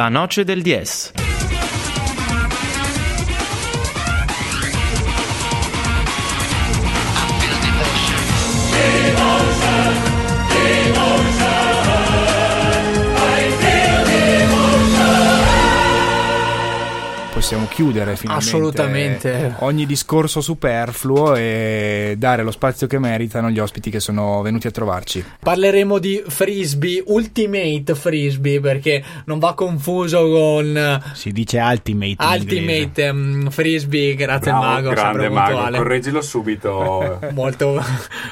La noce del DS. Possiamo chiudere finalmente Assolutamente. ogni discorso superfluo e dare lo spazio che meritano gli ospiti che sono venuti a trovarci. Parleremo di frisbee, ultimate frisbee, perché non va confuso con Si dice ultimate. ultimate mm, frisbee. Grazie Bravo, Mago, grande mago, puntuale. correggilo subito. Molto,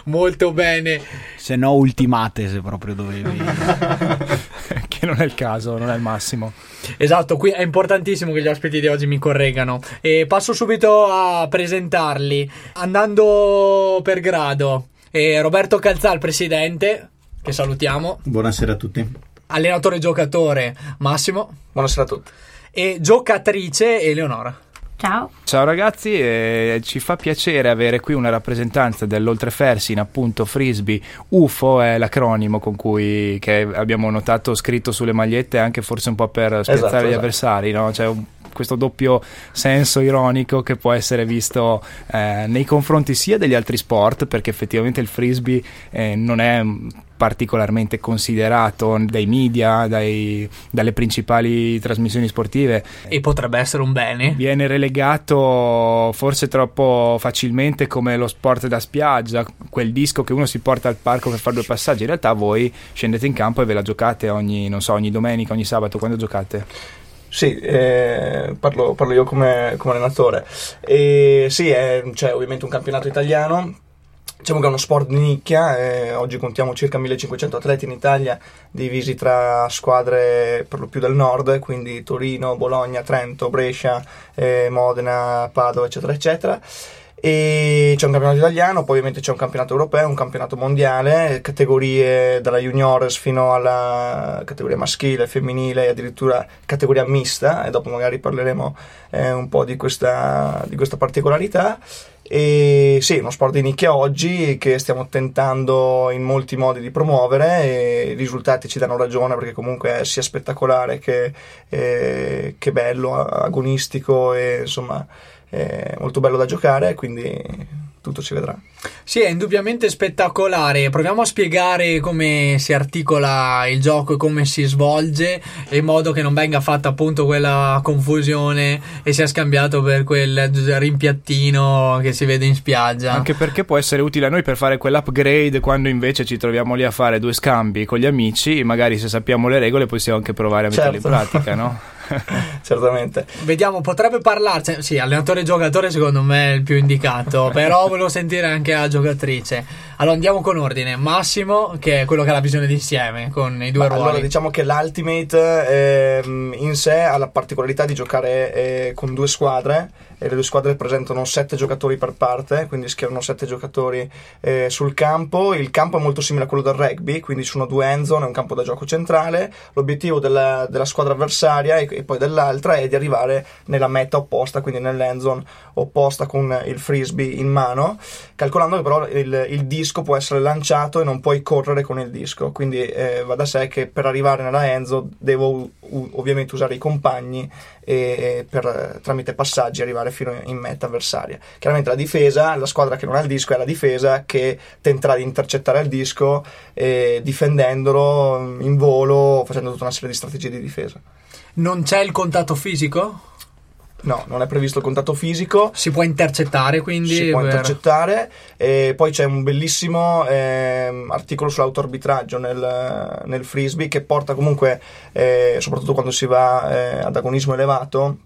molto bene. Se no, ultimate se proprio dovevi. che non è il caso, non è il massimo. Esatto, qui è importantissimo che gli ospiti di oggi mi correggano. E passo subito a presentarli, andando per grado. E Roberto Calzal, presidente, che salutiamo. Buonasera a tutti. Allenatore giocatore Massimo. Buonasera a tutti. E giocatrice Eleonora. Ciao. Ciao ragazzi, eh, ci fa piacere avere qui una rappresentanza dell'Oltrefersin, appunto Frisbee. UFO è l'acronimo con cui che abbiamo notato scritto sulle magliette, anche forse un po' per spiazzare Esatto, gli esatto. avversari, no? C'è un- questo doppio senso ironico che può essere visto eh, nei confronti sia degli altri sport, perché effettivamente il frisbee eh, non è particolarmente considerato dai media, dai- dalle principali trasmissioni sportive. E potrebbe essere un bene. Viene relegato forse troppo facilmente come lo sport da spiaggia, quel disco che uno si porta al parco per fare due passaggi. In realtà voi scendete in campo e ve la giocate ogni, non so, ogni domenica, ogni sabato, quando giocate? Sì, eh, parlo, parlo io come, come allenatore. E sì, è, c'è ovviamente un campionato italiano. Diciamo che è uno sport di nicchia, eh, oggi contiamo circa 1500 atleti in Italia, divisi tra squadre per lo più del nord, quindi Torino, Bologna, Trento, Brescia, eh, Modena, Padova, eccetera, eccetera. E c'è un campionato italiano, poi ovviamente c'è un campionato europeo, un campionato mondiale, categorie dalla juniores fino alla categoria maschile, femminile e addirittura categoria mista, e dopo magari parleremo eh, un po' di questa, di questa particolarità. E sì, uno sport di nicchia oggi che stiamo tentando in molti modi di promuovere e i risultati ci danno ragione perché comunque è sia spettacolare che, eh, che bello, agonistico e insomma è molto bello da giocare, quindi tutto si vedrà. Sì, è indubbiamente spettacolare. Proviamo a spiegare come si articola il gioco e come si svolge, in modo che non venga fatta appunto quella confusione e sia scambiato per quel rimpiattino che si vede in spiaggia. Anche perché può essere utile a noi per fare quell'upgrade quando invece ci troviamo lì a fare due scambi con gli amici, magari se sappiamo le regole possiamo anche provare a metterle Certo. in pratica, no? Certamente. Vediamo, potrebbe parlarci. Sì, allenatore e giocatore secondo me è il più indicato, però volevo sentire anche la giocatrice. Allora andiamo con ordine. Massimo, che è quello che ha la visione d'insieme con i due Ma ruoli. Allora, diciamo che l'Ultimate ehm, in sé ha la particolarità di giocare eh, con due squadre le due squadre presentano sette giocatori per parte, quindi schierano sette giocatori eh, sul campo. Il campo è molto simile a quello del rugby, quindi sono due end zone, è un campo da gioco centrale. L'obiettivo della, della squadra avversaria e, e poi dell'altra è di arrivare nella meta opposta, quindi nell'end zone opposta con il frisbee in mano, calcolando che però il, il disco può essere lanciato e non puoi correre con il disco, quindi eh, va da sé che per arrivare nella end zone devo u- ovviamente usare i compagni e, e per, tramite passaggi arrivare fino in meta avversaria. Chiaramente la difesa, la squadra che non ha il disco è la difesa che tenterà di intercettare il disco eh, difendendolo in volo, facendo tutta una serie di strategie di difesa. Non c'è il contatto fisico? No, non è previsto il contatto fisico. Si può intercettare quindi? si può intercettare e poi c'è un bellissimo ehm, articolo sull'autoarbitraggio nel, nel frisbee che porta comunque eh, soprattutto quando si va eh, ad agonismo elevato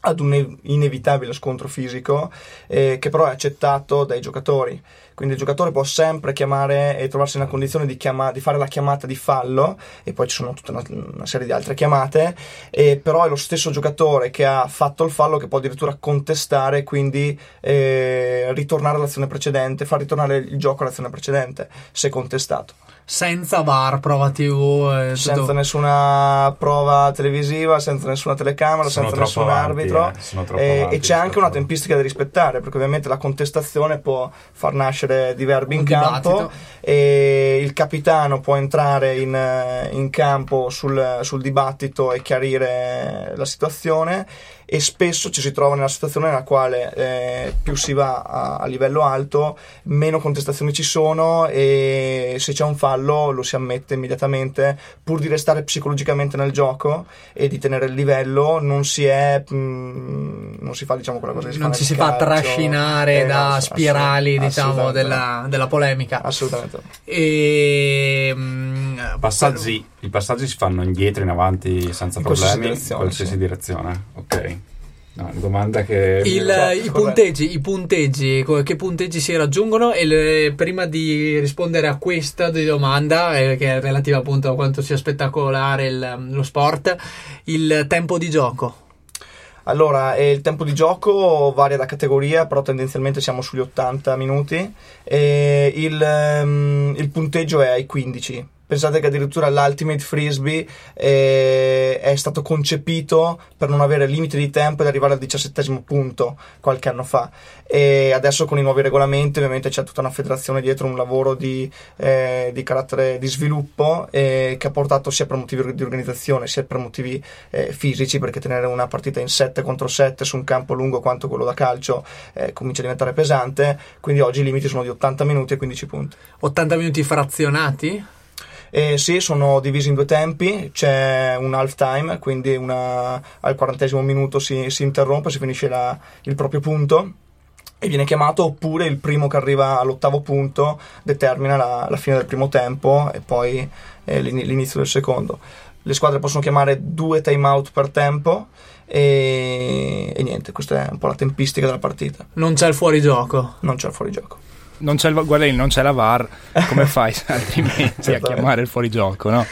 ad un ne- inevitabile scontro fisico eh, che però è accettato dai giocatori. Quindi il giocatore può sempre chiamare e trovarsi nella condizione di, chiama- di fare la chiamata di fallo e poi ci sono tutta una, una serie di altre chiamate e però è lo stesso giocatore che ha fatto il fallo che può addirittura contestare quindi eh, ritornare all'azione precedente far ritornare il gioco all'azione precedente se contestato senza VAR, prova TV, eh, senza tutto. nessuna prova televisiva, senza nessuna telecamera, Sono senza nessun avanti, arbitro. eh, E- avanti e c'è anche una tempistica da rispettare, perché ovviamente la contestazione può far nascere di verbi Un in campo dibattito. e il capitano può entrare in, eh, in campo sul, sul dibattito e chiarire la situazione e spesso ci si trova nella situazione nella quale eh, più si va a, a livello alto, meno contestazioni ci sono e se c'è un fallo lo si ammette immediatamente, pur di restare psicologicamente nel gioco e di tenere il livello, non si è mm, non si fa diciamo quella cosa che si non ci si fa trascinare Eh, da ass- spirali, assolut- diciamo, della, della polemica. Assolutamente. E mm, Passaggi, I passaggi si fanno indietro, in avanti senza In qualsiasi problemi, direzione, qualsiasi sì. direzione. Ok. No, domanda che... Il- I punteggi, i punteggi, che punteggi si raggiungono? E le- prima di rispondere a questa domanda, eh, che è relativa appunto a quanto sia spettacolare il- lo sport, il tempo di gioco. Allora, eh, il tempo di gioco varia da categoria, però tendenzialmente siamo sugli 80 minuti. E il, ehm, il punteggio è ai 15. Pensate che addirittura l'Ultimate Frisbee eh, è stato concepito per non avere limite di tempo ed arrivare al diciassettesimo punto qualche anno fa. E adesso con i nuovi regolamenti ovviamente c'è tutta una federazione dietro, un lavoro di, eh, di carattere di sviluppo eh, che ha portato sia per motivi di organizzazione sia per motivi eh, fisici, perché tenere una partita in 7 contro 7 su un campo lungo quanto quello da calcio eh, comincia a diventare pesante, quindi oggi i limiti sono di 80 minuti e 15 punti. 80 minuti frazionati? E sì, sono divisi in due tempi, c'è un half time, quindi una- al quarantesimo minuto si, si interrompe, si finisce la- il proprio punto e viene chiamato oppure il primo che arriva all'ottavo punto determina la, la fine del primo tempo e poi eh, l'ini- l'inizio del secondo. Le squadre possono chiamare due time out per tempo e, e niente, questa è un po' la tempistica della partita. Non c'è il fuorigioco. Non c'è il fuorigioco. Non c'è, il, guarda lì, non c'è la VAR, come fai altrimenti a Certamente. chiamare il fuorigioco, no?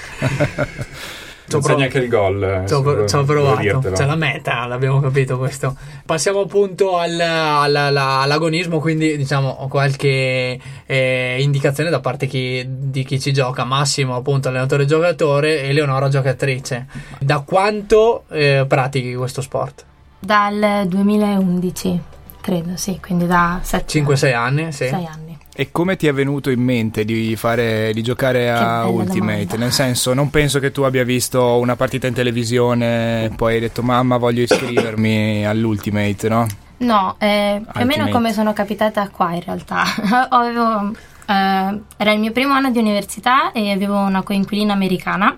Non c'è neanche il gol. eh, Ci ho, provato, c'è la meta, l'abbiamo capito questo. Passiamo appunto al- alla- alla- all'agonismo, quindi diciamo ho qualche eh, indicazione da parte chi- di chi ci gioca, Massimo appunto allenatore giocatore e Leonora giocatrice. Da quanto eh, pratichi questo sport? Dal 2011, credo, sì, quindi da 7 5-6 anni, sì. anni. E come ti è venuto in mente di, fare, di giocare a Ultimate? domanda. Nel senso, non penso che tu abbia visto una partita in televisione e poi hai detto mamma voglio iscrivermi all'Ultimate, no? No, eh, più o meno come sono capitata qua in realtà. Avevo, eh, era il mio primo anno di università e avevo una coinquilina americana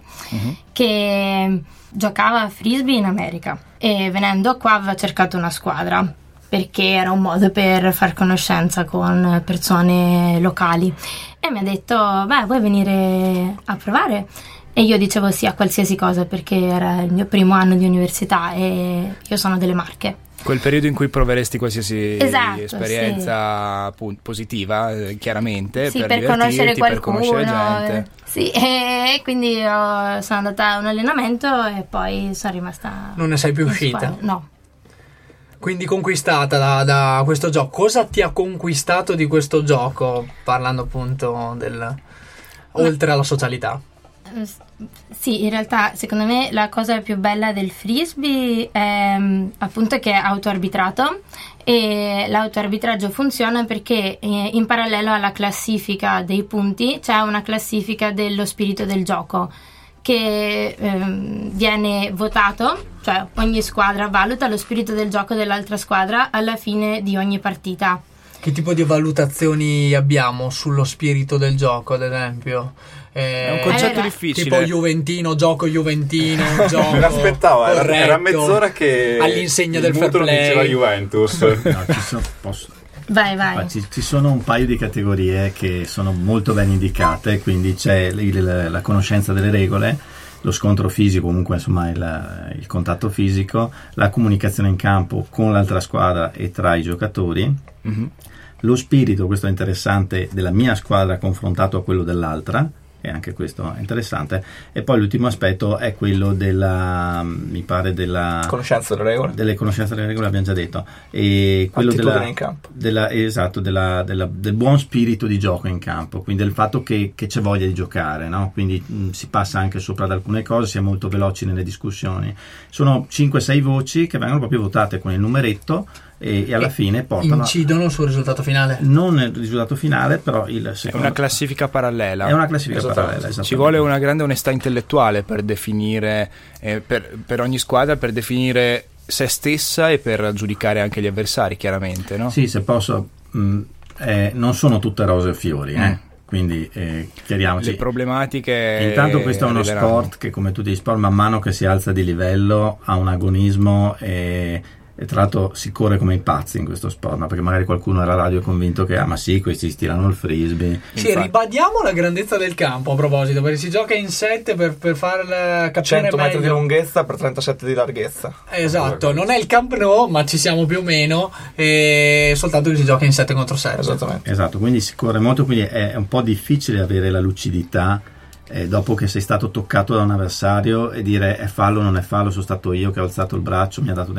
che giocava a frisbee in America e venendo qua aveva cercato una squadra perché era un modo per far conoscenza con persone locali e mi ha detto beh vuoi venire a provare e io dicevo sì a qualsiasi cosa perché era il mio primo anno di università e io sono delle Marche Quel periodo in cui proveresti qualsiasi Esatto, esperienza appunto, positiva, eh, chiaramente, Sì, per, per, conoscere per qualcuno. conoscere gente. Sì, e quindi sono andata a un allenamento e poi sono rimasta. Non ne sei più uscita? squadra. No. Quindi conquistata da, da questo gioco. Cosa ti ha conquistato di questo gioco? Parlando appunto del... oltre alla socialità. S- Sì, in realtà secondo me la cosa più bella del frisbee è mm, appunto che è autoarbitrato e l'autoarbitraggio funziona perché eh, in parallelo alla classifica dei punti c'è una classifica dello spirito del gioco che ehm, viene votato, cioè ogni squadra valuta lo spirito del gioco dell'altra squadra alla fine di ogni partita. Che tipo di valutazioni abbiamo sullo spirito del gioco, ad esempio? Eh, È un concetto Allora, difficile. Tipo Juventino, gioco Juventino, gioco Me l'aspettavo, era, corretto, era mezz'ora che all'insegna il del fair non diceva play. Juventus. No, ci, sono, posso- Vai, vai. ma ci- ci sono un paio di categorie che sono molto ben indicate, quindi c'è il- la conoscenza delle regole, lo scontro fisico, comunque insomma il, il contatto fisico, la comunicazione in campo con l'altra squadra e tra i giocatori, Mhm. lo spirito, questo è interessante, della mia squadra confrontato a quello dell'altra, e anche questo è interessante. E poi l'ultimo aspetto è quello della, mi pare, della, Conoscenza delle regole. delle conoscenze delle regole, abbiamo già detto, e quello della, in campo. della- esatto, della- della- del buon spirito di gioco in campo, quindi del fatto che, che c'è voglia di giocare, no? quindi mh, si passa anche sopra ad alcune cose, si è molto veloci nelle discussioni. Sono 5-6 voci che vengono proprio votate con il numeretto e, e alla E fine portano Incidono sul risultato finale. non il risultato finale, però il È secondo una classifica parallela. è una classifica Esattamente. parallela. Ci vuole una grande onestà intellettuale per definire, eh, per, per ogni squadra, per definire se stessa e per giudicare anche gli avversari, chiaramente, no? Sì, se posso, mh, eh, non sono tutte rose e fiori, eh. Mm. quindi eh, chiariamoci. Le problematiche. Intanto questo è uno arriveranno. sport che come tutti gli sport man mano che si alza di livello ha un agonismo e, e tra l'altro si corre come i pazzi in questo sport, no? perché magari qualcuno alla radio è convinto che ah ma sì, questi stirano il frisbee. Sì, Infatti. ribadiamo la grandezza del campo a proposito, perché si gioca in 7 per, per far capire 100 metri di meglio. lunghezza per 37 di larghezza. Esatto, non è il Camp Nou, ma ci siamo più o meno, e soltanto che si gioca in 7 contro 7. Esattamente. Esatto, quindi si corre molto, quindi è un po' difficile avere la lucidità eh, dopo che sei stato toccato da un avversario e dire è fallo, non è fallo, sono stato io che ho alzato il braccio, mi ha dato...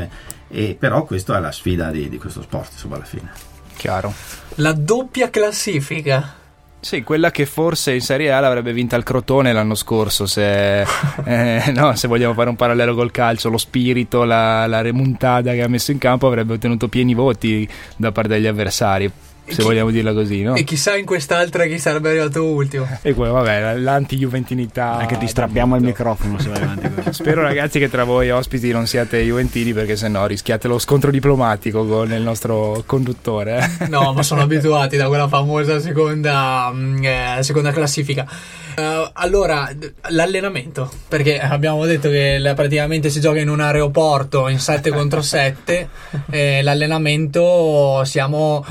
E, però questa è la sfida di, di questo sport, insomma, alla fine. Chiaro. La doppia classifica. Sì, quella che forse in Serie A l'avrebbe vinta il Crotone l'anno scorso, se, eh, no, se vogliamo fare un parallelo col calcio, lo spirito, la, la remontata che ha messo in campo avrebbe ottenuto pieni voti da parte degli avversari, se chi- vogliamo dirla così, no? E chissà in quest'altra chi sarebbe arrivato ultimo. E poi vabbè, l'anti-juventinità. Anche ti strappiamo il microfono se vai avanti così. Spero ragazzi che tra voi ospiti non siate juventini perché sennò rischiate lo scontro diplomatico con il nostro conduttore. No, ma sono abituati da quella famosa seconda, mm, eh, seconda classifica. Eh, allora, l'allenamento, perché abbiamo detto che praticamente si gioca in un aeroporto in 7 contro 7. eh, l'allenamento siamo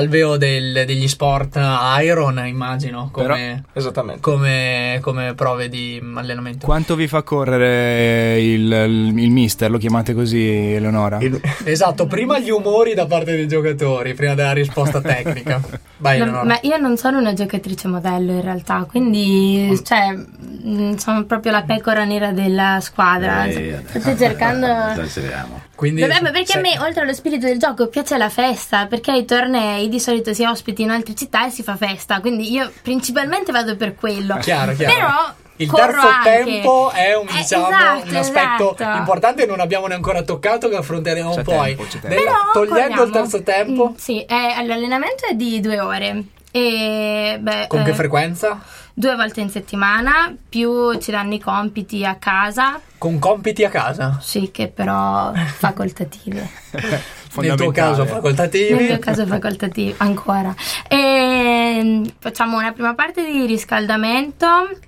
nell'alveo del- degli sport Iron, immagino, come, Esattamente. come, come prove di mm, allenamento. Quanto vi fa correre il, il, il mister? Lo chiamate così, Eleonora? Esatto, prima gli umori da parte dei giocatori, prima della risposta tecnica. Vai, No, Eleonora. ma io non sono una giocatrice modello in realtà, quindi cioè, mh, sono proprio la pecora nera della squadra. Eh, adesso- Sto cercando. esageriamo. Quindi, Vabbè, ma perché se- a me, oltre allo spirito del gioco, piace la festa, perché ai tornei di solito si ospiti in altre città e si fa festa, quindi io principalmente vado per quello. Chiaro, chiaro. Però Il terzo anche. tempo è un, Eh, diciamo, esatto, un aspetto esatto. importante e non abbiamo neanche ancora toccato che affronteremo C'è poi. tempo, tempo. Però togliendo il corriamo. terzo tempo, Mm, sì, eh, l'allenamento è di due ore. E, beh, con che eh, frequenza? Due volte in settimana, più ci danno i compiti a casa, Con compiti a casa. sì, che però facoltativi. Nel tuo caso Nel facoltativi. mio caso facoltativi ancora. E mm, facciamo una prima parte di riscaldamento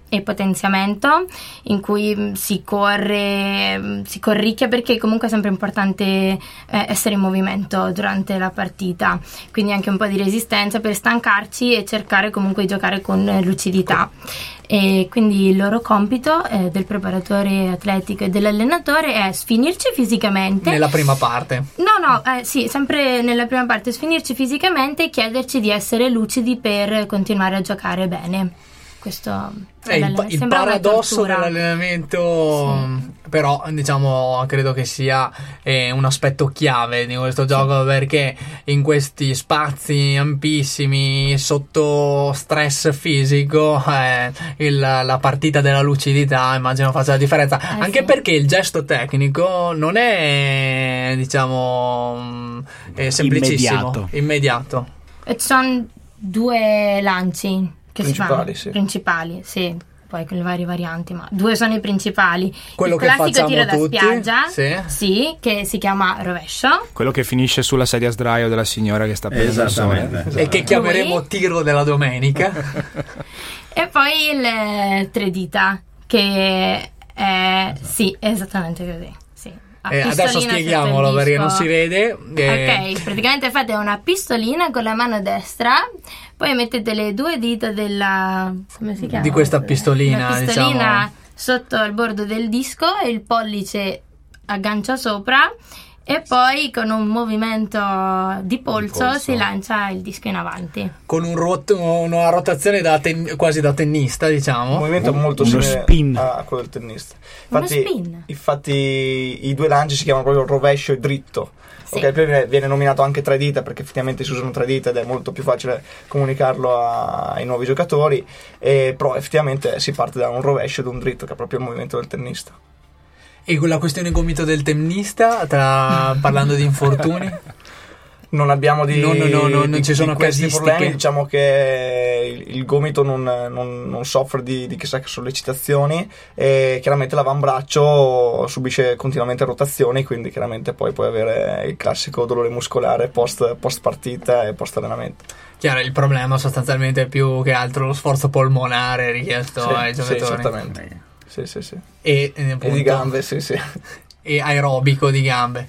e potenziamento in cui mm, si corre, mm, si corricchia perché comunque è sempre importante eh, essere in movimento durante la partita, quindi anche un po' di resistenza per stancarci e cercare comunque di giocare con lucidità. E quindi il loro compito eh, del preparatore atletico e dell'allenatore è sfinirci fisicamente. Nella prima parte. No, no, eh, sì, sempre nella prima parte sfinirci fisicamente e chiederci di essere lucidi per continuare a giocare bene. Questo È il, bella- il una paradosso dell'allenamento, però diciamo credo che sia eh, un aspetto chiave di questo gioco perché in questi spazi ampissimi sotto stress fisico eh, il- la partita della lucidità immagino faccia la differenza. Eh, anche sì. perché il gesto tecnico non è diciamo mm, è semplicissimo. Immediato. immediato. E ci sono due lanci che Principali, si sì. Principali, sì. Poi con le varie varianti, ma due sono i principali. Quello il che classico facciamo tiro da tutti, spiaggia, sì. che si chiama rovescio. Quello che finisce sulla sedia a sdraio della signora che sta prendendo il sole. Esattamente. e che chiameremo Lui? tiro della domenica E poi il eh, tre dita, che è... Sì, esattamente così. Eh, adesso spieghiamolo perché non si vede. Eh, Ok, praticamente fate una pistolina con la mano destra, poi mettete le due dita della... come si chiama? Di questa pistolina, La pistolina diciamo. sotto il bordo del disco e il pollice aggancia sopra e poi con un movimento di polso, polso. si lancia il disco in avanti. Con un rot- una rotazione da ten- quasi da tennista, Un diciamo. movimento molto uno spin. a quello del tennista. Uno Infatti, spin. infatti i due lanci si chiamano proprio rovescio e dritto. Sì. Ok, poi viene, viene nominato anche tre dita perché effettivamente si usano tre dita ed è molto più facile comunicarlo a- ai nuovi giocatori. E, però effettivamente si parte da un rovescio ed un dritto, che è proprio il movimento del tennista. E con la questione gomito del tennista, tra- parlando di infortuni. Non abbiamo di, No, no, no, no, non ci sono questi problemi. Diciamo che il, il gomito non, non- non soffre di, di chissà che sollecitazioni e chiaramente l'avambraccio subisce continuamente rotazioni, quindi chiaramente poi puoi avere il classico dolore muscolare post, post partita e post allenamento. Chiaro, il problema sostanzialmente è più che altro lo sforzo polmonare richiesto Sì, ai sì, giocatori. certamente. Sì, sì, sì. e, eh, E di gambe, sì, sì. e aerobico di gambe.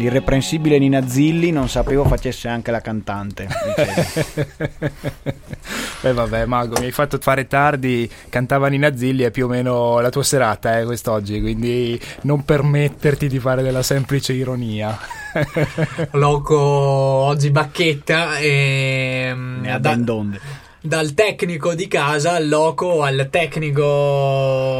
L'irreprensibile Nina Zilli non sapevo facesse anche la cantante. Beh vabbè Mago, mi hai fatto fare tardi, cantava Nina Zilli, è più o meno la tua serata eh, quest'oggi, quindi non permetterti di fare della semplice ironia. Loco oggi bacchetta e Ne ha da- dal tecnico di casa al loco al tecnico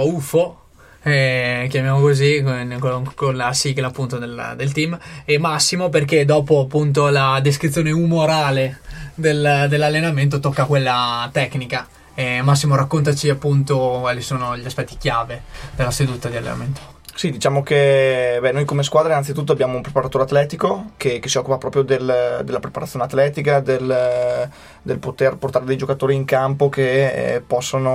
UFO. Eh, chiamiamo così con, con- con la sigla appunto del, del team. E Massimo perché dopo appunto la descrizione umorale del- dell'allenamento tocca quella tecnica. Eh, Massimo raccontaci appunto quali sono gli aspetti chiave della seduta di allenamento Sì, diciamo che beh, noi come squadra innanzitutto abbiamo un preparatore atletico che, che si occupa proprio del- della preparazione atletica, del, del poter portare dei giocatori in campo che eh, possono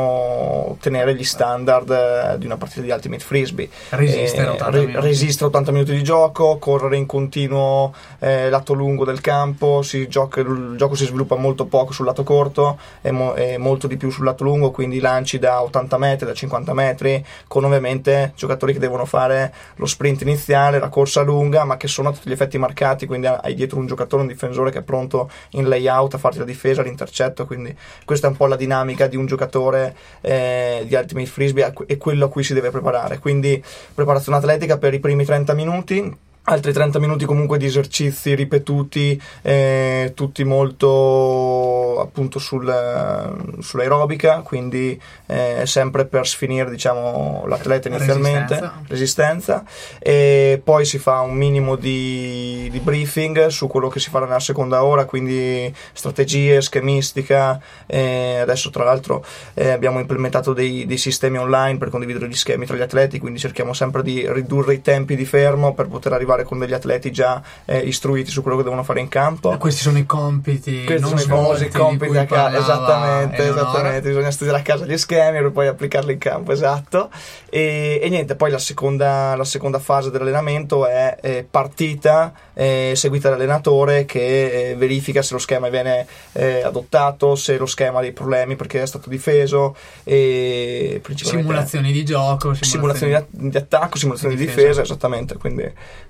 ottenere gli standard eh, di una partita di Ultimate Frisbee. resistere Eh, 80 re- minuti. resistere 80 minuti di gioco, correre in continuo eh, lato lungo del campo, si gioca- il gioco si sviluppa molto poco sul lato corto e, mo- e molto di più sul lato lungo, quindi lanci da 80 metri, da 50 metri, con ovviamente giocatori che devono fare lo sprint iniziale, la corsa lunga, ma che sono a tutti gli effetti marcati, quindi hai dietro un giocatore, un difensore che è pronto in layout a farti la difesa, l'intercetto, quindi questa è un po' la dinamica di un giocatore eh, di Ultimate Frisbee e quello a cui si deve preparare. Quindi preparazione atletica per i primi 30 minuti. Altri 30 minuti comunque di esercizi ripetuti, eh, tutti molto appunto sul, sull'aerobica, quindi eh, sempre per sfinire diciamo, l'atleta inizialmente, Resistenza. resistenza, e poi si fa un minimo di, di briefing su quello che si farà nella seconda ora, quindi strategie, schemistica, eh, adesso tra l'altro eh, abbiamo implementato dei, dei sistemi online per condividere gli schemi tra gli atleti, quindi cerchiamo sempre di ridurre i tempi di fermo per poter arrivare con degli atleti già eh, istruiti su quello che devono fare in campo. questi sono i compiti Questi sono i famosi compiti a casa, esattamente, esattamente, bisogna studiare a casa gli schemi per poi applicarli in campo, esatto. E, e niente, poi la seconda, la seconda fase dell'allenamento è eh, partita eh, seguita dall'allenatore che eh, verifica se lo schema viene eh, adottato, se lo schema ha dei problemi perché è stato difeso e simulazioni di gioco simulazioni di, di attacco, simulazioni di di difesa, difesa. esattamente, quindi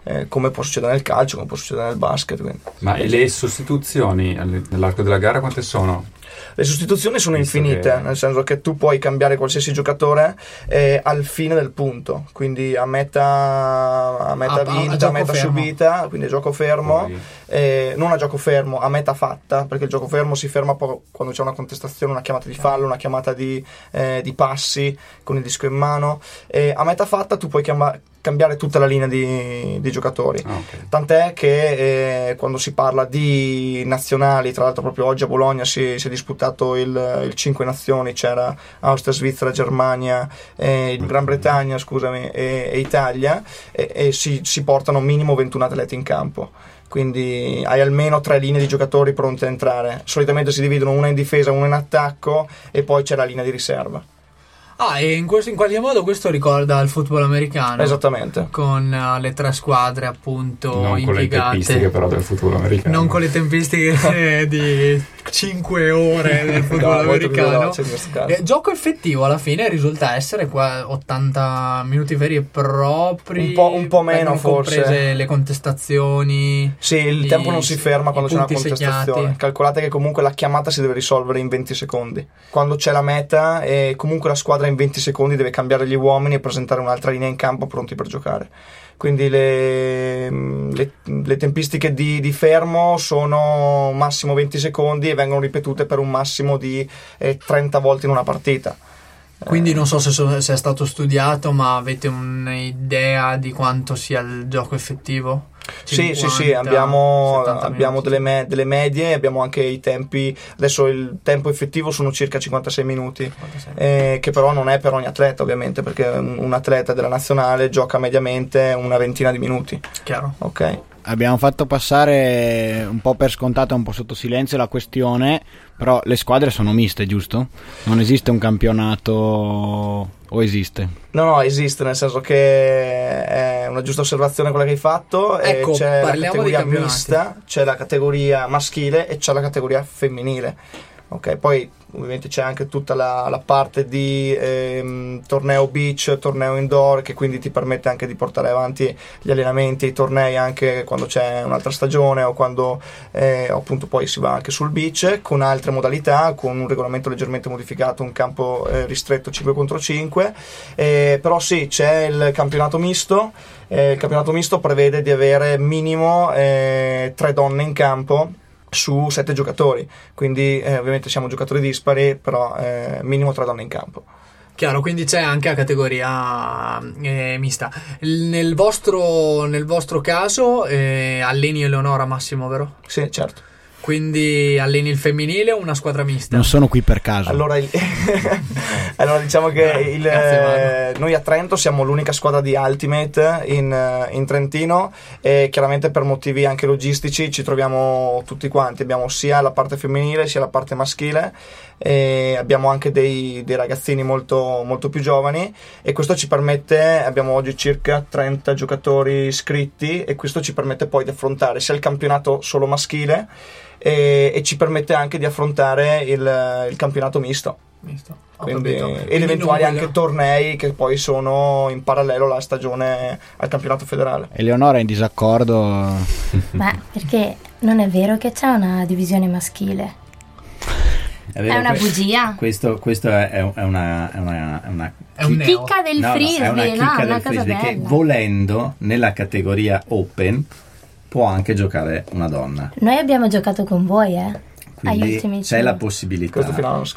eh, come può succedere nel calcio, come può succedere nel basket. quindi. Ma e le sostituzioni nell'arco della gara quante sono? Le sostituzioni sono Visto infinite, che- nel senso che tu puoi cambiare qualsiasi giocatore eh, al fine del punto, quindi a meta, a meta A- a- a vinta, a, gioco meta fermo. subita, quindi a gioco fermo, eh, non a gioco fermo, a meta fatta, perché il gioco fermo si ferma quando c'è una contestazione, una chiamata di fallo, una chiamata di, eh, di passi con il disco in mano. Eh, a meta fatta tu puoi chiama- cambiare tutta la linea di, di giocatori. Ah, ok. Tant'è che eh, quando si parla di nazionali, tra l'altro proprio oggi a Bologna si, si è disputato il, il 5 nazioni, c'era Austria, Svizzera, Germania, eh, Gran Bretagna scusami, e, e Italia, e, e si, si portano minimo 21 atleti in campo. Quindi hai almeno tre linee di giocatori pronti a entrare. Solitamente si dividono una in difesa, una in attacco e poi c'è la linea di riserva. Ah, e in, questo, in qualche modo questo ricorda il football americano. Esattamente. Con eh, le tre squadre appunto non con le tempistiche però del futuro americano. non con le tempistiche di 5 ore del football No, americano. veloce. Eh, gioco effettivo alla fine risulta essere qua 80 minuti veri e propri. Un po'- un po' meno, forse. comprese le contestazioni. Sì, il i- tempo non si ferma quando c'è una contestazione. segnati. Calcolate che comunque la chiamata si deve risolvere in 20 secondi. Quando c'è la meta, e comunque la squadra in 20 secondi deve cambiare gli uomini e presentare un'altra linea in campo pronti per giocare. Quindi le, le- le tempistiche di, di fermo sono massimo 20 secondi e vengono ripetute per un massimo di eh, 30 volte in una partita. Quindi non so se, so- se è stato studiato, ma avete un'idea di quanto sia il gioco effettivo? Sì, sì, sì, 50, abbiamo, 70 abbiamo delle, me- delle medie, abbiamo anche i tempi, adesso il tempo effettivo sono circa 56 minuti, 56. eh, che però non è per ogni atleta ovviamente, perché un, un atleta della nazionale gioca mediamente una ventina di minuti, Chiaro. ok? Abbiamo fatto passare un po' per scontata, un po' sotto silenzio la questione, però le squadre sono miste, giusto? Non esiste un campionato o esiste? No, no, esiste, nel senso che è una giusta osservazione quella che hai fatto, e Ecco, c'è la categoria mista, c'è la categoria maschile e c'è la categoria femminile. Ok, poi ovviamente c'è anche tutta la, la parte di ehm, torneo beach, torneo indoor, che quindi ti permette anche di portare avanti gli allenamenti, i tornei anche quando c'è un'altra stagione o quando eh, appunto poi si va anche sul beach con altre modalità, con un regolamento leggermente modificato, un campo eh, ristretto 5 contro 5. Eh, però sì, c'è il campionato misto. eh, il campionato misto prevede di avere minimo eh, tre donne in campo su sette giocatori. Quindi eh, ovviamente siamo giocatori dispari, però eh, minimo tre donne in campo. Chiaro, quindi c'è anche la categoria eh, mista. Nel vostro, nel vostro caso eh, alleni Eleonora Massimo, vero? Sì, certo. Quindi alleni il femminile o una squadra mista? Non sono qui per caso. Allora, il- allora, diciamo che il, Grazie, eh, noi a Trento siamo l'unica squadra di Ultimate in, eh, in Trentino e chiaramente per motivi anche logistici ci troviamo tutti quanti. Abbiamo sia la parte femminile sia la parte maschile e abbiamo anche dei, dei ragazzini molto, molto più giovani e questo ci permette, abbiamo oggi circa 30 giocatori iscritti e questo ci permette poi di affrontare sia il campionato solo maschile e, e ci permette anche di affrontare il, il campionato misto. Misto. Quindi, ed eventuali anche tornei che poi sono in parallelo alla stagione al campionato federale. Eleonora è in disaccordo. Ma perché non è vero che c'è una divisione maschile? È, vero, È una bugia. Questo, questo è, è una, è una- è una È un neo. Chicca del No, no, frisbee, è una no, chicca una del cosa frisbee che bella. volendo nella categoria open può anche giocare una donna. Noi abbiamo giocato con voi, eh. Quindi c'è la possibilità.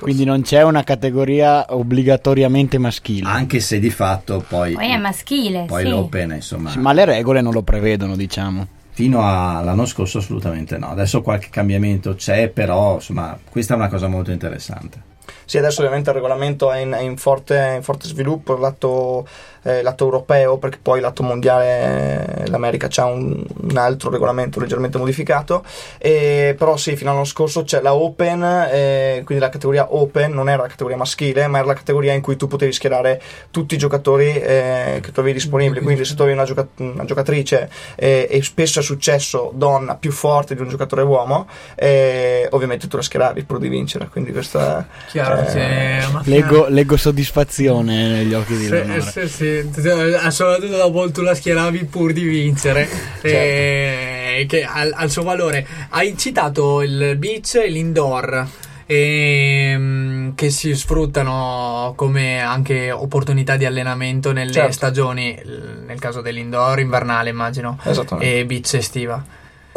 Quindi non c'è una categoria obbligatoriamente maschile. Anche se di fatto poi, Poi è maschile, poi sì. l'open, insomma, Sì, ma le regole non lo prevedono, diciamo. Fino all'anno scorso assolutamente no. Adesso qualche cambiamento c'è, però insomma, questa è una cosa molto interessante. Sì, adesso ovviamente il regolamento è in, è in forte, in forte sviluppo, il lato, eh, lato europeo, perché poi lato mondiale eh, l'America ha un, un altro regolamento leggermente modificato, e, però sì, fino all'anno scorso c'è la Open, eh, quindi la categoria Open non era la categoria maschile, ma era la categoria in cui tu potevi schierare tutti i giocatori eh, che avevi disponibili, quindi se tu avevi una, gioca- una giocatrice eh, e spesso è successo donna più forte di un giocatore uomo, eh, ovviamente tu la schieravi pur di vincere, quindi questa... Chiaro, Sì, ma- Leggo, leggo soddisfazione negli occhi di Sì, Eleonora. sì, sì, eh, soprattutto dopo tu la schieravi pur di vincere, eh, che al, al suo valore. Hai citato il beach e l'indoor. ehm, che si sfruttano come anche opportunità di allenamento nelle Certo. stagioni, nel caso dell'indoor invernale immagino, e beach estiva.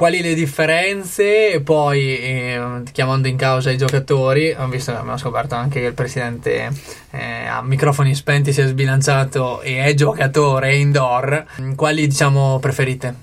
Quali le differenze? E poi, ehm, chiamando in causa i giocatori, ho visto, abbiamo scoperto anche che il presidente eh, a microfoni spenti si è sbilanciato e è giocatore indoor. Quali diciamo preferite?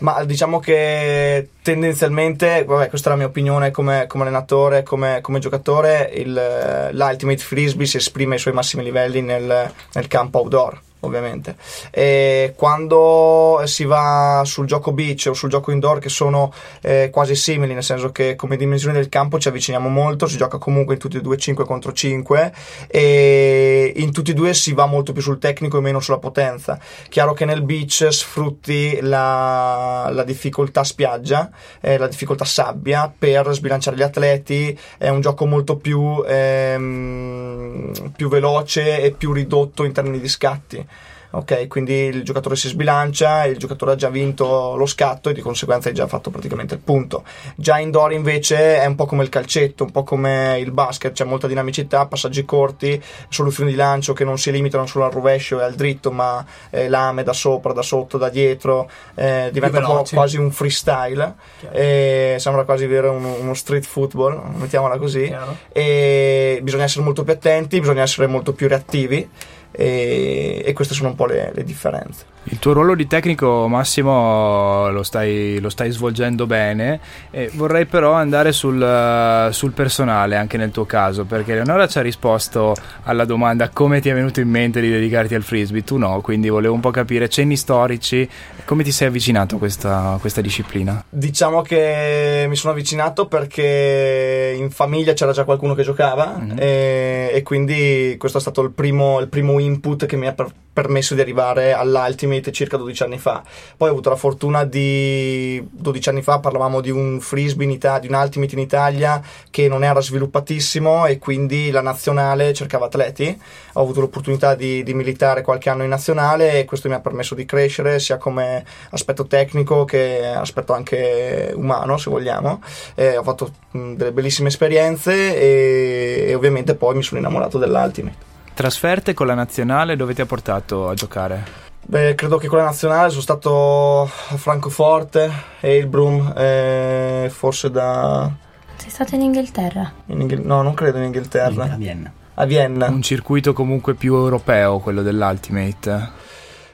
Ma diciamo che tendenzialmente, vabbè, questa è la mia opinione come, come allenatore, come, come giocatore, il, l'Ultimate Frisbee si esprime ai suoi massimi livelli nel, nel campo outdoor. Ovviamente. E quando si va sul gioco beach o sul gioco indoor, che sono eh, quasi simili, nel senso che come dimensioni del campo ci avviciniamo molto, si gioca comunque in tutti e due 5 contro 5 e in tutti e due si va molto più sul tecnico e meno sulla potenza. Chiaro che nel beach sfrutti la, la difficoltà spiaggia, eh, la difficoltà sabbia per sbilanciare gli atleti, è un gioco molto più, ehm, più veloce e più ridotto in termini di scatti. Ok, quindi il giocatore si sbilancia, il giocatore ha già vinto lo scatto e di conseguenza hai già fatto praticamente il punto. Già indoor invece è un po' come il calcetto, un po' come il basket, c'è molta dinamicità, passaggi corti, soluzioni di lancio che non si limitano solo al rovescio e al dritto, ma eh, lame da sopra, da sotto, da dietro, eh, diventa un po' quasi un freestyle, e sembra quasi vero uno, uno street football, mettiamola così e bisogna essere molto più attenti, bisogna essere molto più reattivi e, e queste sono un po' le, le differenze. Il tuo ruolo di tecnico, Massimo, lo stai, lo stai svolgendo bene. E vorrei però andare sul, eh, sul personale anche nel tuo caso, perché Leonora ci ha risposto alla domanda come ti è venuto in mente di dedicarti al frisbee. Tu no, quindi volevo un po' capire cenni storici, come ti sei avvicinato a questa, questa disciplina. Diciamo che mi sono avvicinato perché in famiglia c'era già qualcuno che giocava e, e quindi questo è stato il primo, il primo input che mi ha per- permesso di arrivare all'Ultimate circa 12 anni fa. Poi ho avuto la fortuna di 12 anni fa parlavamo di un frisbee in Italia, di un Ultimate in Italia che non era sviluppatissimo e quindi la nazionale cercava atleti. Ho avuto l'opportunità di, di militare qualche anno in nazionale e questo mi ha permesso di crescere sia come aspetto tecnico che aspetto anche umano, se vogliamo. Eh, ho fatto delle bellissime esperienze e, e ovviamente poi mi sono innamorato dell'Ultimate. Trasferte con la nazionale, dove ti ha portato a giocare? Beh, credo che con la nazionale sono stato a Francoforte, Heilbrum, eh, forse da... Sei stato in Inghilterra? in Inghil- no, non credo in Inghilterra. a Vienna. A Vienna. Un circuito comunque più europeo, quello dell'Ultimate.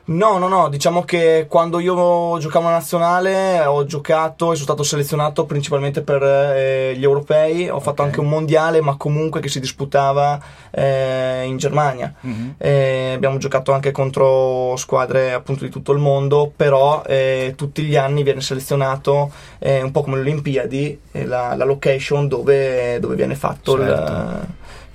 No, no, no, diciamo che quando io giocavo alla nazionale ho giocato e sono stato selezionato principalmente per eh, gli europei, ho fatto anche un mondiale ma comunque che si disputava eh, in Germania. Eh, abbiamo giocato anche contro squadre appunto di tutto il mondo, però eh, tutti gli anni viene selezionato eh, un po' come le Olimpiadi eh, la, la location dove, dove viene fatto Certo. il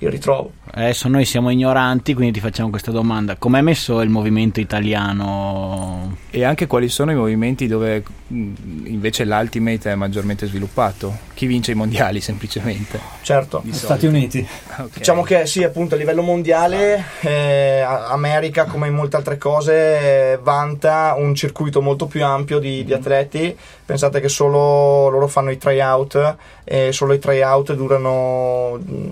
ritrovo. Adesso noi siamo ignoranti, quindi ti facciamo questa domanda. Com'è messo il movimento italiano? E anche quali sono i movimenti dove mh, invece l'Ultimate è maggiormente sviluppato? Chi vince i mondiali semplicemente? Certo. Di Stati. Uniti. Ok. Diciamo che sì, appunto a livello mondiale, eh, America, come in molte altre cose, vanta un circuito molto più ampio di, di atleti. Pensate che solo loro fanno i tryout e solo i tryout durano mm,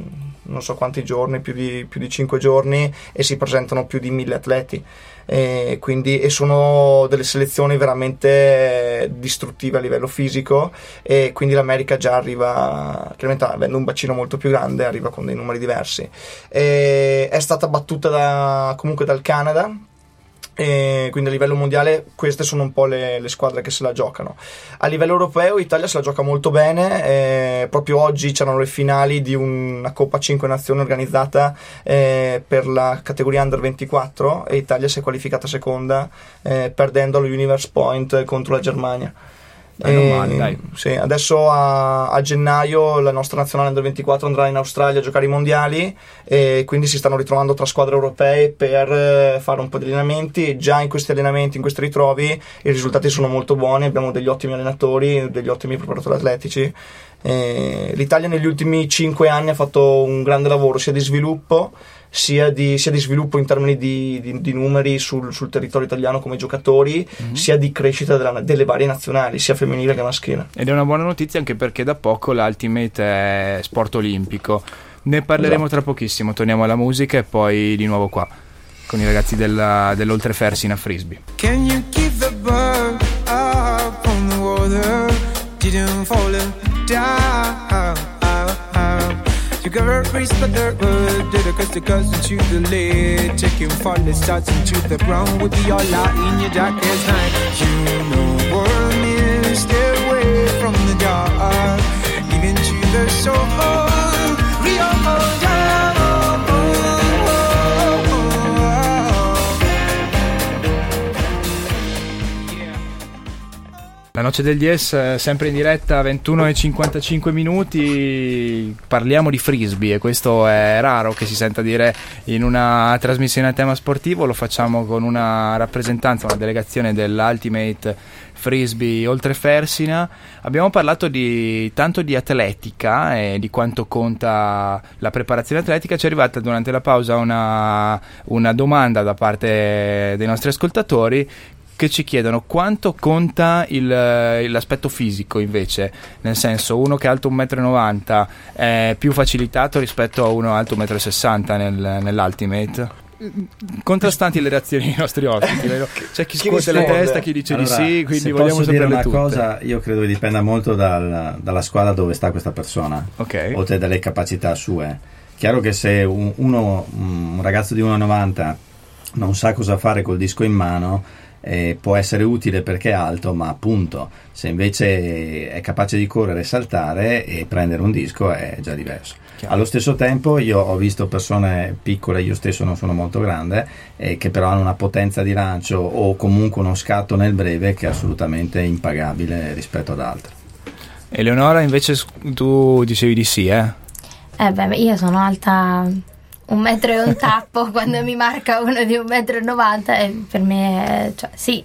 non so quanti giorni, più di, più di 5 giorni e si presentano più di 1000 atleti. E, quindi, e sono delle selezioni veramente distruttive a livello fisico e quindi l'America già arriva, chiaramente avendo un bacino molto più grande, arriva con dei numeri diversi. E è stata battuta da- comunque dal Canada. E quindi a livello mondiale queste sono un po' le, le squadre che se la giocano. A livello europeo Italia se la gioca molto bene, eh, proprio oggi c'erano le finali di una Coppa 5 Nazioni organizzata eh, per la categoria Under 24 e Italia si è qualificata seconda eh, perdendo allo Universe Point contro la Germania. Dai, E- male, dai. sì, adesso a, a gennaio la nostra nazionale Under 24 andrà in Australia a giocare i mondiali e quindi si stanno ritrovando tra squadre europee per eh, fare un po' di allenamenti e già in questi allenamenti, in questi ritrovi i risultati sono molto buoni, abbiamo degli ottimi allenatori, degli ottimi preparatori atletici. E L'Italia negli ultimi 5 anni ha fatto un grande lavoro sia di sviluppo sia di, sia di sviluppo in termini di, di- di numeri sul, sul territorio italiano come giocatori, sia di crescita della- delle varie nazionali, sia femminile che maschile. Ed è una buona notizia anche perché da poco l'Ultimate è sport olimpico. Ne parleremo Esatto. tra pochissimo, torniamo alla musica e poi di nuovo qua con i ragazzi della, dell'Oltrefersina Frisbee. Can you keep the bird up on the water? Didn't fall down. Race, but the did a cause the cousin to the lid. Taking falling starts into the ground would be all out in your darkest night. You know is stay away from the dark, even to the soul. We all La noce del Dies, eh, sempre in diretta, 21 e 55 minuti, parliamo di frisbee e questo è raro che si senta dire in una trasmissione a tema sportivo, lo facciamo con una rappresentanza, una delegazione dell'Ultimate Frisbee oltre Fersina. Abbiamo parlato di, tanto di atletica e di quanto conta la preparazione atletica, ci è arrivata durante la pausa una, una domanda da parte dei nostri ascoltatori che ci chiedono quanto conta il, eh, l'aspetto fisico invece, nel senso uno che è alto 1,90 m è più facilitato rispetto a uno alto 1,60 m nel, nell'Ultimate. Contrastanti le reazioni dei nostri ospiti, vero? c'è chi, Chi scuote la testa, chi dice Allora, di sì, quindi se vogliamo saperle una tutte. cosa, io credo che dipenda molto dal- dalla squadra dove sta questa persona, Ok. oltre dalle capacità sue. Chiaro che se un, uno, un ragazzo di 1,90 non sa cosa fare col disco in mano, eh, può essere utile perché è alto, ma appunto, se invece è capace di correre, saltare e prendere un disco è già diverso. Chiaro. Allo stesso tempo io ho visto persone piccole, io stesso non sono molto grande, eh, che però hanno una potenza di lancio o comunque uno scatto nel breve che è assolutamente impagabile rispetto ad altri. Eleonora invece tu dicevi di sì, eh? Eh beh, io sono alta un metro e un tappo quando mi marca uno di un metro e novanta e per me, è- cioè, sì.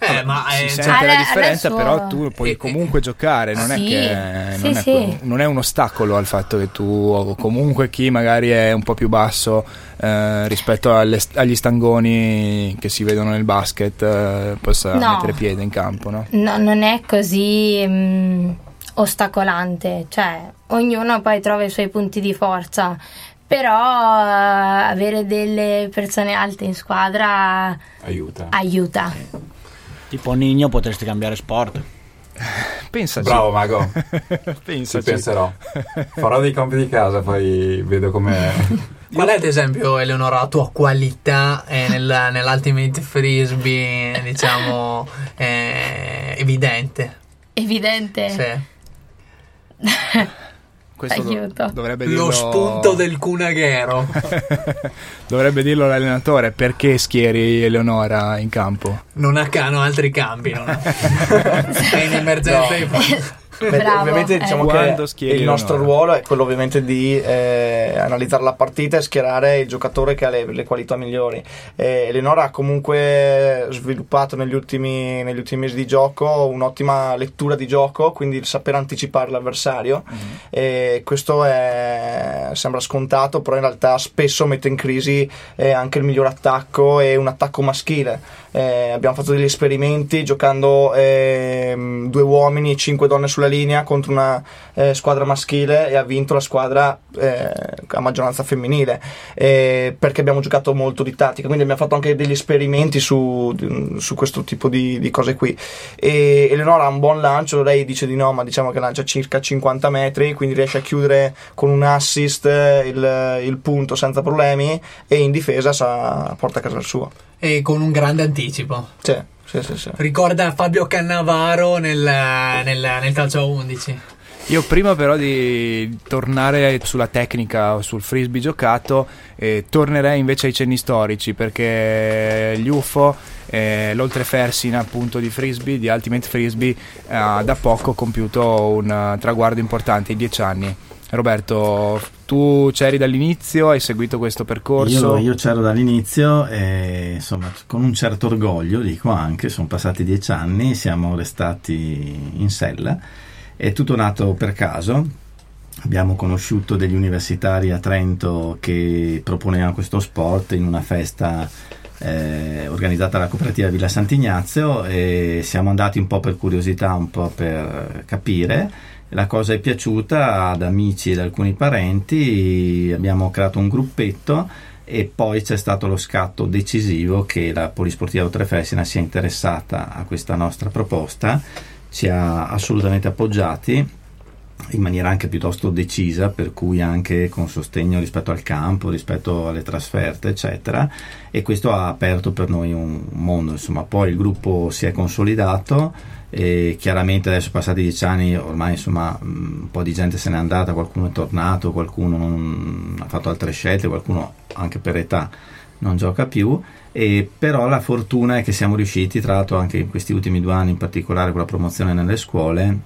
Eh, ma si eh, sente cioè, la differenza, però tu puoi Eh, eh, comunque giocare, non è Sì, che sì, non, è, sì. non è un ostacolo al fatto che tu, o comunque chi magari è un po' più basso eh, rispetto alle- agli stangoni che si vedono nel basket, eh, possa No. mettere piede in campo, no? No, non è così mm, ostacolante, cioè ognuno poi trova i suoi punti di forza, però eh, avere delle persone alte in squadra Aiuta. aiuta. Tipo Nino potresti cambiare sport. Pensaci. Bravo Mago, ci Pensaci. penserò. Farò dei compiti di casa, poi vedo come... Qual è ad esempio, Eleonora, la tua qualità eh, nel- nell'Ultimate Frisbee, diciamo, eh, evidente? Evidente. Sì. Questo Aiuto. dovrebbe dirlo... Lo spunto del Cunaghero. dovrebbe dirlo l'allenatore perché schieri Eleonora in campo. Non a cano altri cambi, non è, è in emergenza. Beh, ovviamente eh. diciamo Quando che schieri il nostro Eleonora? ruolo è quello ovviamente di eh, analizzare la partita e schierare il giocatore che ha le, le qualità migliori. Eh, Eleonora ha comunque sviluppato negli ultimi, negli ultimi mesi di gioco un'ottima lettura di gioco, quindi il saper anticipare l'avversario. E questo è- sembra scontato, però in realtà spesso mette in crisi eh, anche il miglior attacco e un attacco maschile. Eh, abbiamo fatto degli esperimenti giocando ehm, due uomini e cinque donne sulla linea contro una eh, squadra maschile e ha vinto la squadra eh, a maggioranza femminile eh, perché abbiamo giocato molto di tattica. Quindi abbiamo fatto anche degli esperimenti su, su questo tipo di, di cose qui. E Eleonora ha un buon lancio lei dice di no ma diciamo che lancia circa 50 metri quindi riesce a chiudere con un assist eh, il, il punto senza problemi e in difesa sa, porta a casa il suo E con un grande anticipo. sì, sì, sì, sì. Ricorda Fabio Cannavaro nel, nel, nel calcio a 11. Io prima però di tornare sulla tecnica o sul frisbee giocato, eh, tornerei invece ai cenni storici perché gli UFO, eh, l'oltre Fersina appunto di frisbee, di Ultimate Frisbee, ha da poco compiuto un eh, traguardo importante, i dieci anni. Roberto, tu c'eri dall'inizio, hai seguito questo percorso? Io, io c'ero dall'inizio e insomma con un certo orgoglio, dico anche, sono passati dieci anni, siamo restati in sella, è tutto nato per caso. Abbiamo conosciuto degli universitari a Trento che proponevano questo sport in una festa eh, organizzata dalla cooperativa Villa Sant'Ignazio e siamo andati un po' per curiosità, un po' per capire. La cosa è piaciuta ad amici ed alcuni parenti, abbiamo creato un gruppetto e poi c'è stato lo scatto decisivo che la Polisportiva Otrefessina sia interessata a questa nostra proposta, ci ha assolutamente appoggiati in maniera anche piuttosto decisa, per cui anche con sostegno rispetto al campo, rispetto alle trasferte, eccetera, e questo ha aperto per noi un mondo, insomma, poi il gruppo si è consolidato e chiaramente adesso passati dieci anni ormai insomma un po' di gente se n'è andata, qualcuno è tornato, qualcuno non ha fatto altre scelte, qualcuno anche per età non gioca più. E però la fortuna è che siamo riusciti, tra l'altro anche in questi ultimi due anni, in particolare con la promozione nelle scuole,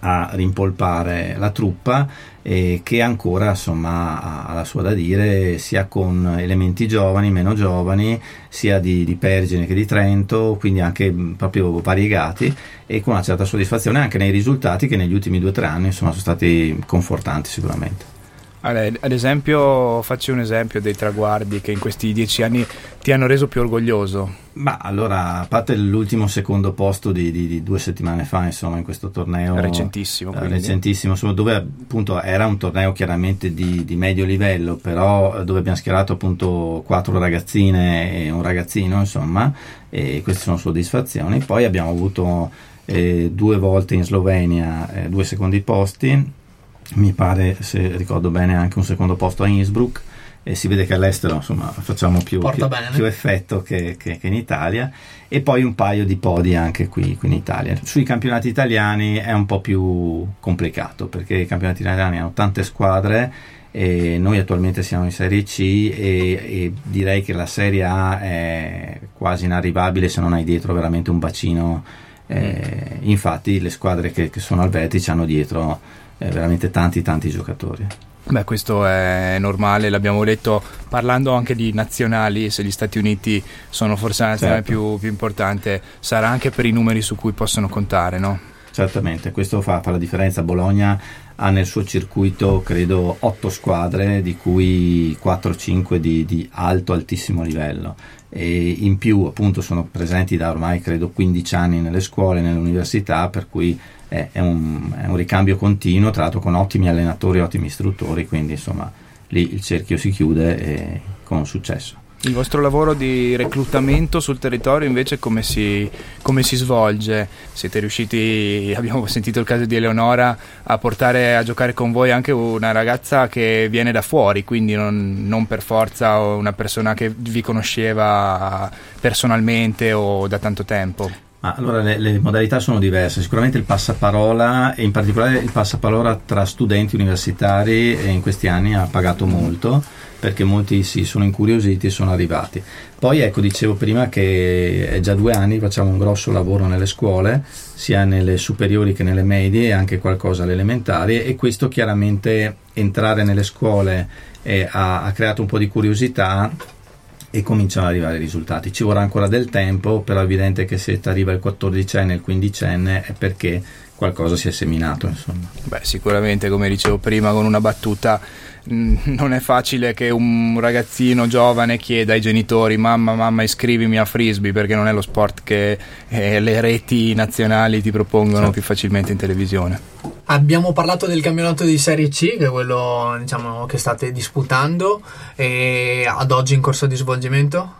a rimpolpare la truppa eh, che ancora insomma ha, la sua da dire sia con elementi giovani, meno giovani, sia di, di Pergine che di Trento, quindi anche proprio variegati e con una certa soddisfazione anche nei risultati che negli ultimi due o tre anni insomma, sono stati confortanti sicuramente. Ad esempio, facci un esempio dei traguardi che in questi dieci anni ti hanno reso più orgoglioso. Ma allora, a parte l'ultimo secondo posto di, di- di due settimane fa, insomma, in questo torneo Recentissimo, eh, quindi. recentissimo, insomma, dove appunto era un torneo chiaramente di, di medio livello, però eh, dove abbiamo schierato appunto quattro ragazzine e un ragazzino, insomma, e queste sono soddisfazioni. Poi abbiamo avuto eh, due volte in Slovenia eh, due secondi posti, mi pare, se ricordo bene, anche un secondo posto a Innsbruck. E si vede che all'estero insomma, facciamo più, più- più effetto che, che- che in Italia e poi un paio di podi anche qui, qui in Italia. Sui campionati italiani è un po' più complicato perché i campionati italiani hanno tante squadre e noi attualmente siamo in Serie C e, e direi che la Serie A è quasi inarrivabile se non hai dietro veramente un bacino. Eh, infatti le squadre che, che sono al vertice hanno dietro eh, veramente tanti tanti giocatori. Beh, questo è normale, l'abbiamo detto parlando anche di nazionali, se gli Stati Uniti sono forse la nazionale Certo. più, più importante, sarà anche per i numeri su cui possono contare, no? Certamente, questo fa, fa la differenza. Bologna ha nel suo circuito, credo, otto squadre, di cui 4-5 di, di alto, altissimo livello. E in più, appunto, sono presenti da ormai, credo, 15 anni nelle scuole, nelle università, per cui è, è un, è un ricambio continuo, tra l'altro con ottimi allenatori, ottimi istruttori, quindi insomma lì il cerchio si chiude e con successo. Il vostro lavoro di reclutamento sul territorio invece come si, come si svolge? Siete riusciti, abbiamo sentito il caso di Eleonora, a portare a giocare con voi anche una ragazza che viene da fuori, quindi non, non per forza una persona che vi conosceva personalmente o da tanto tempo. Ma allora le, le modalità sono diverse, sicuramente il passaparola e in particolare il passaparola tra studenti universitari eh, in questi anni ha pagato molto perché molti si sono incuriositi e sono arrivati. Poi ecco, dicevo prima che è già due anni facciamo un grosso lavoro nelle scuole, sia nelle superiori che nelle medie e anche qualcosa alle elementari e questo chiaramente entrare nelle scuole eh, ha, ha creato un po' di curiosità e cominciano ad arrivare i risultati. Ci vorrà ancora del tempo, però è evidente che se ti arriva il 14enne e il 15enne è perché qualcosa si è seminato. Beh, sicuramente, come dicevo prima con una battuta, non è facile che un ragazzino giovane chieda ai genitori mamma, mamma iscrivimi a frisbee perché non è lo sport che eh, le reti nazionali ti propongono Certo. più facilmente in televisione. Abbiamo parlato del campionato di Serie C, che è quello diciamo, che state disputando, e ad oggi in corso di svolgimento.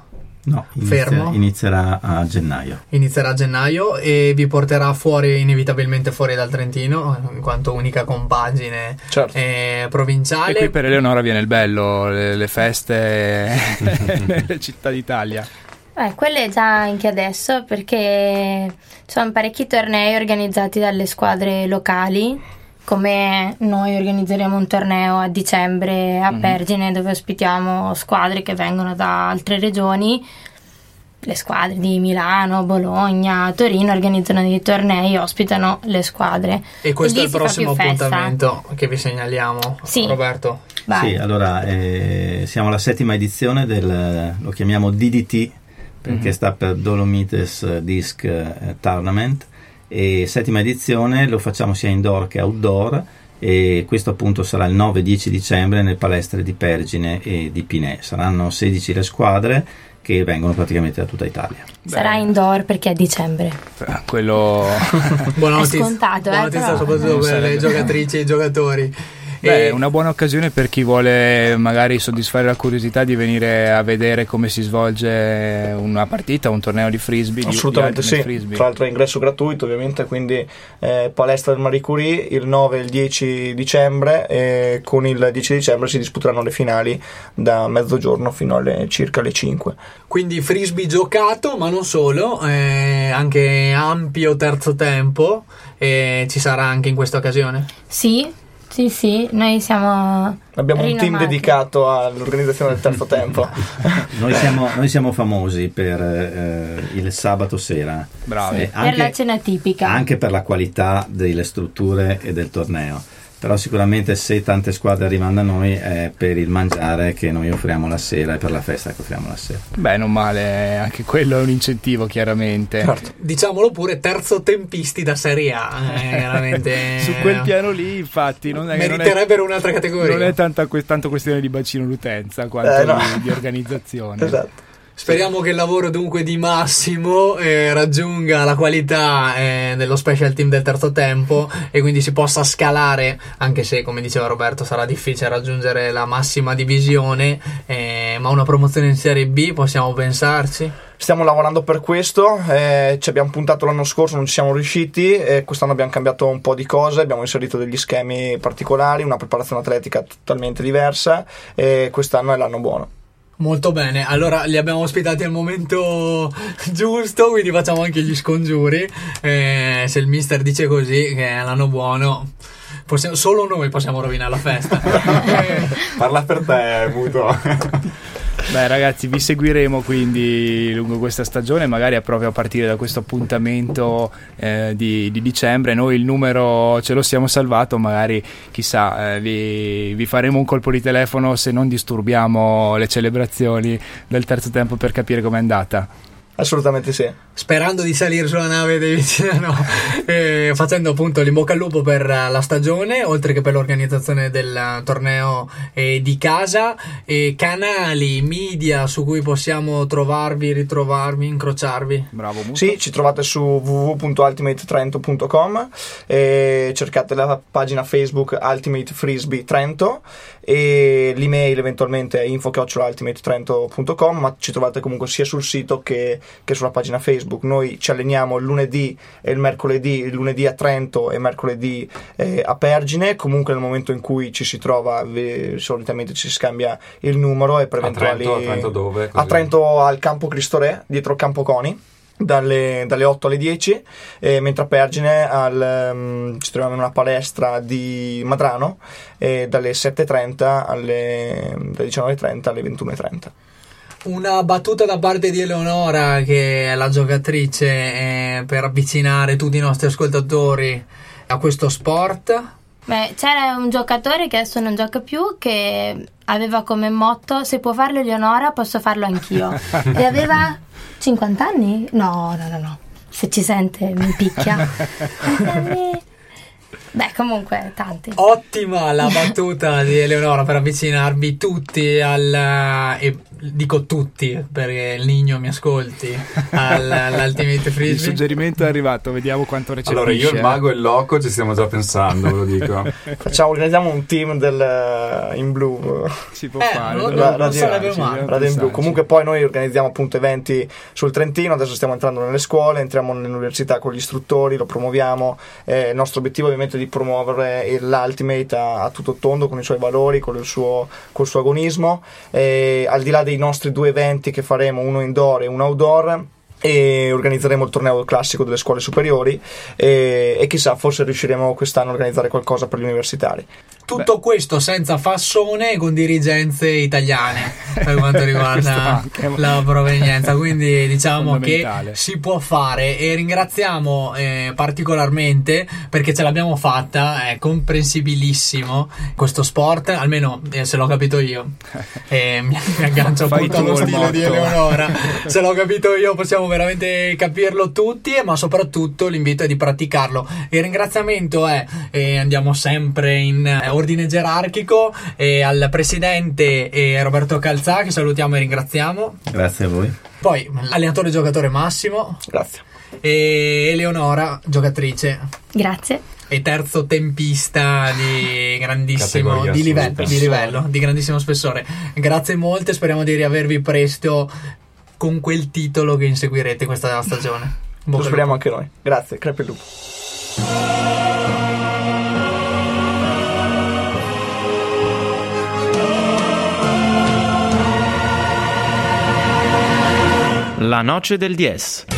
No, inizia- Fermo. inizierà a gennaio. Inizierà a gennaio e vi porterà fuori, inevitabilmente fuori dal Trentino, in quanto unica compagine Certo. eh, E provinciale. qui per Eleonora viene il bello, le, le feste nelle città d'Italia. Eh, quelle già anche adesso perché ci sono parecchi tornei organizzati dalle squadre locali, come noi organizzeremo un torneo a dicembre a Pergine dove ospitiamo squadre che vengono da altre regioni. Le squadre di Milano, Bologna, Torino organizzano dei tornei e ospitano le squadre. E questo lì è il prossimo appuntamento che vi segnaliamo, Sì. Roberto. Vai. Sì, allora eh, siamo alla settima edizione del, lo chiamiamo DDT, perché sta per Dolomites Disc eh, Tournament, e settima edizione lo facciamo sia indoor che outdoor, e questo appunto sarà il 9-10 dicembre nel palestre di Pergine e di Pinè. Saranno 16 le squadre che vengono praticamente da tutta Italia. Sarà indoor perché è dicembre. Eh, Quello... È notizia, scontato, buona eh, notizia però. soprattutto per le giocatrici e i giocatori. Beh, E- è una buona occasione per chi vuole magari soddisfare la curiosità di venire a vedere come si svolge una partita, un torneo di frisbee. Assolutamente di sì, frisbee. tra l'altro è ingresso gratuito ovviamente, quindi eh, palestra del Marie Curie il 9 e il 10 dicembre e con il 10 dicembre si disputeranno le finali da mezzogiorno fino alle circa le 5. Quindi frisbee giocato, ma non solo, eh, anche ampio terzo tempo. E ci sarà anche in questa occasione. Sì, Sì, sì, noi siamo. Abbiamo un team rinomati. dedicato all'organizzazione del terzo tempo. Noi siamo, noi siamo famosi per eh, il sabato sera. Bravi. Eh, Per la anche, cena tipica. anche per la qualità delle strutture e del torneo. Però sicuramente se tante squadre arrivano da noi è per il mangiare che noi offriamo la sera e per la festa che offriamo la sera. Beh, non male, anche quello è un incentivo, chiaramente. Diciamolo pure, terzo tempisti da Serie A. eh, veramente. Su quel piano lì, infatti, non è, non è, Meriterebbero un'altra categoria. non è tanta tanto questione di bacino d'utenza quanto Eh, no. di, di organizzazione. esatto. Speriamo che il lavoro dunque di Massimo eh, raggiunga la qualità eh, dello special team del terzo tempo e quindi si possa scalare, anche se come diceva Roberto sarà difficile raggiungere la massima divisione, eh, ma una promozione in Serie B possiamo pensarci? Stiamo lavorando per questo, eh, ci abbiamo puntato l'anno scorso, non ci siamo riusciti, quest'anno abbiamo cambiato un po' di cose, abbiamo inserito degli schemi particolari, una preparazione atletica totalmente diversa e quest'anno è l'anno buono. Molto bene, allora li abbiamo ospitati al momento giusto, quindi facciamo anche gli scongiuri. Eh, se il mister dice così, che è l'anno buono, possiamo- solo noi possiamo rovinare la festa. Eh, Parla per te, Muto. Beh, ragazzi, vi seguiremo quindi lungo questa stagione, magari proprio a partire da questo appuntamento eh, di, di dicembre. Noi il numero ce lo siamo salvato, magari chissà, eh, vi, vi faremo un colpo di telefono se non disturbiamo le celebrazioni del terzo tempo per capire com'è andata. Assolutamente sì. sperando di salire sulla nave dei vicini, no, eh, facendo appunto l'in bocca al lupo per la stagione, oltre che per l'organizzazione del torneo eh, di casa, e canali, media su cui possiamo trovarvi, ritrovarvi, incrociarvi. Bravo, Muto. Sì, ci trovate su www.ultimatetrento.com e cercate la pagina Facebook Ultimate Frisbee Trento e l'email eventualmente è info.ultimatetrento.com ma ci trovate comunque sia sul sito che, che sulla pagina Facebook. Noi ci alleniamo il lunedì e il mercoledì, il lunedì a Trento e mercoledì eh, a Pergine, comunque nel momento in cui ci si trova vi- solitamente ci si scambia il numero e per A eventuali... Trento, a Trento dove? A Così. Trento al campo Cristo Re, dietro campo Coni. Dalle, dalle 8 alle 10 e mentre a Pergine al, ehm, ci troviamo in una palestra di Madrano e dalle 7.30 alle dalle 19.30 alle 21.30 Una battuta da parte di Eleonora, che è la giocatrice, eh, per avvicinare tutti i nostri ascoltatori a questo sport. Beh, c'era un giocatore che adesso non gioca più che aveva come motto se può farlo Eleonora posso farlo anch'io e aveva 50 anni? No, no, no, no. Se ci sente mi picchia. Quanti anni? Beh, comunque tanti. Ottima la battuta di Eleonora per avvicinarvi tutti al. E dico tutti perché il Nigno mi ascolti. Al, all'Ultimate Il Frisbee. suggerimento è arrivato, vediamo quanto recepisce. Allora, io, il mago e il loco ci stiamo già pensando, ve lo dico. facciamo organizziamo un team del, in blu Si può Eh, fare. non- dobbiamo non sarebbe male. Radio in blu. Comunque poi noi organizziamo appunto eventi sul Trentino, adesso stiamo entrando nelle scuole, entriamo nell'università con gli istruttori, lo promuoviamo. Eh, il nostro obiettivo ovviamente è di promuovere l'Ultimate a, a tutto tondo con i suoi valori, con il suo, col suo agonismo. Eh, al di là dei nostri due eventi che faremo, uno indoor e uno outdoor. E organizzeremo il torneo classico delle scuole superiori e, e chissà forse riusciremo quest'anno a organizzare qualcosa per gli universitari Tutto questo senza fassone e con dirigenze italiane per quanto riguarda la provenienza. Quindi diciamo che si può fare e ringraziamo eh, particolarmente perché ce l'abbiamo fatta, è comprensibilissimo questo sport, almeno eh, se l'ho capito io. E mi, aggancio appunto allo il stile di motto. Eleonora. Se l'ho capito io possiamo veramente capirlo tutti, ma soprattutto l'invito è di praticarlo. Il ringraziamento è, e andiamo sempre in eh, ordine gerarchico, e al presidente Roberto Calzà che salutiamo e ringraziamo. Grazie a voi. Poi allenatore e giocatore Massimo grazie e Eleonora giocatrice Grazie. e terzo tempista di grandissimo di livello, di livello, di grandissimo spessore. Grazie molte, speriamo di riavervi presto con quel titolo che inseguirete questa stagione. lo speriamo anche noi grazie crepi il lupo La noce del 10.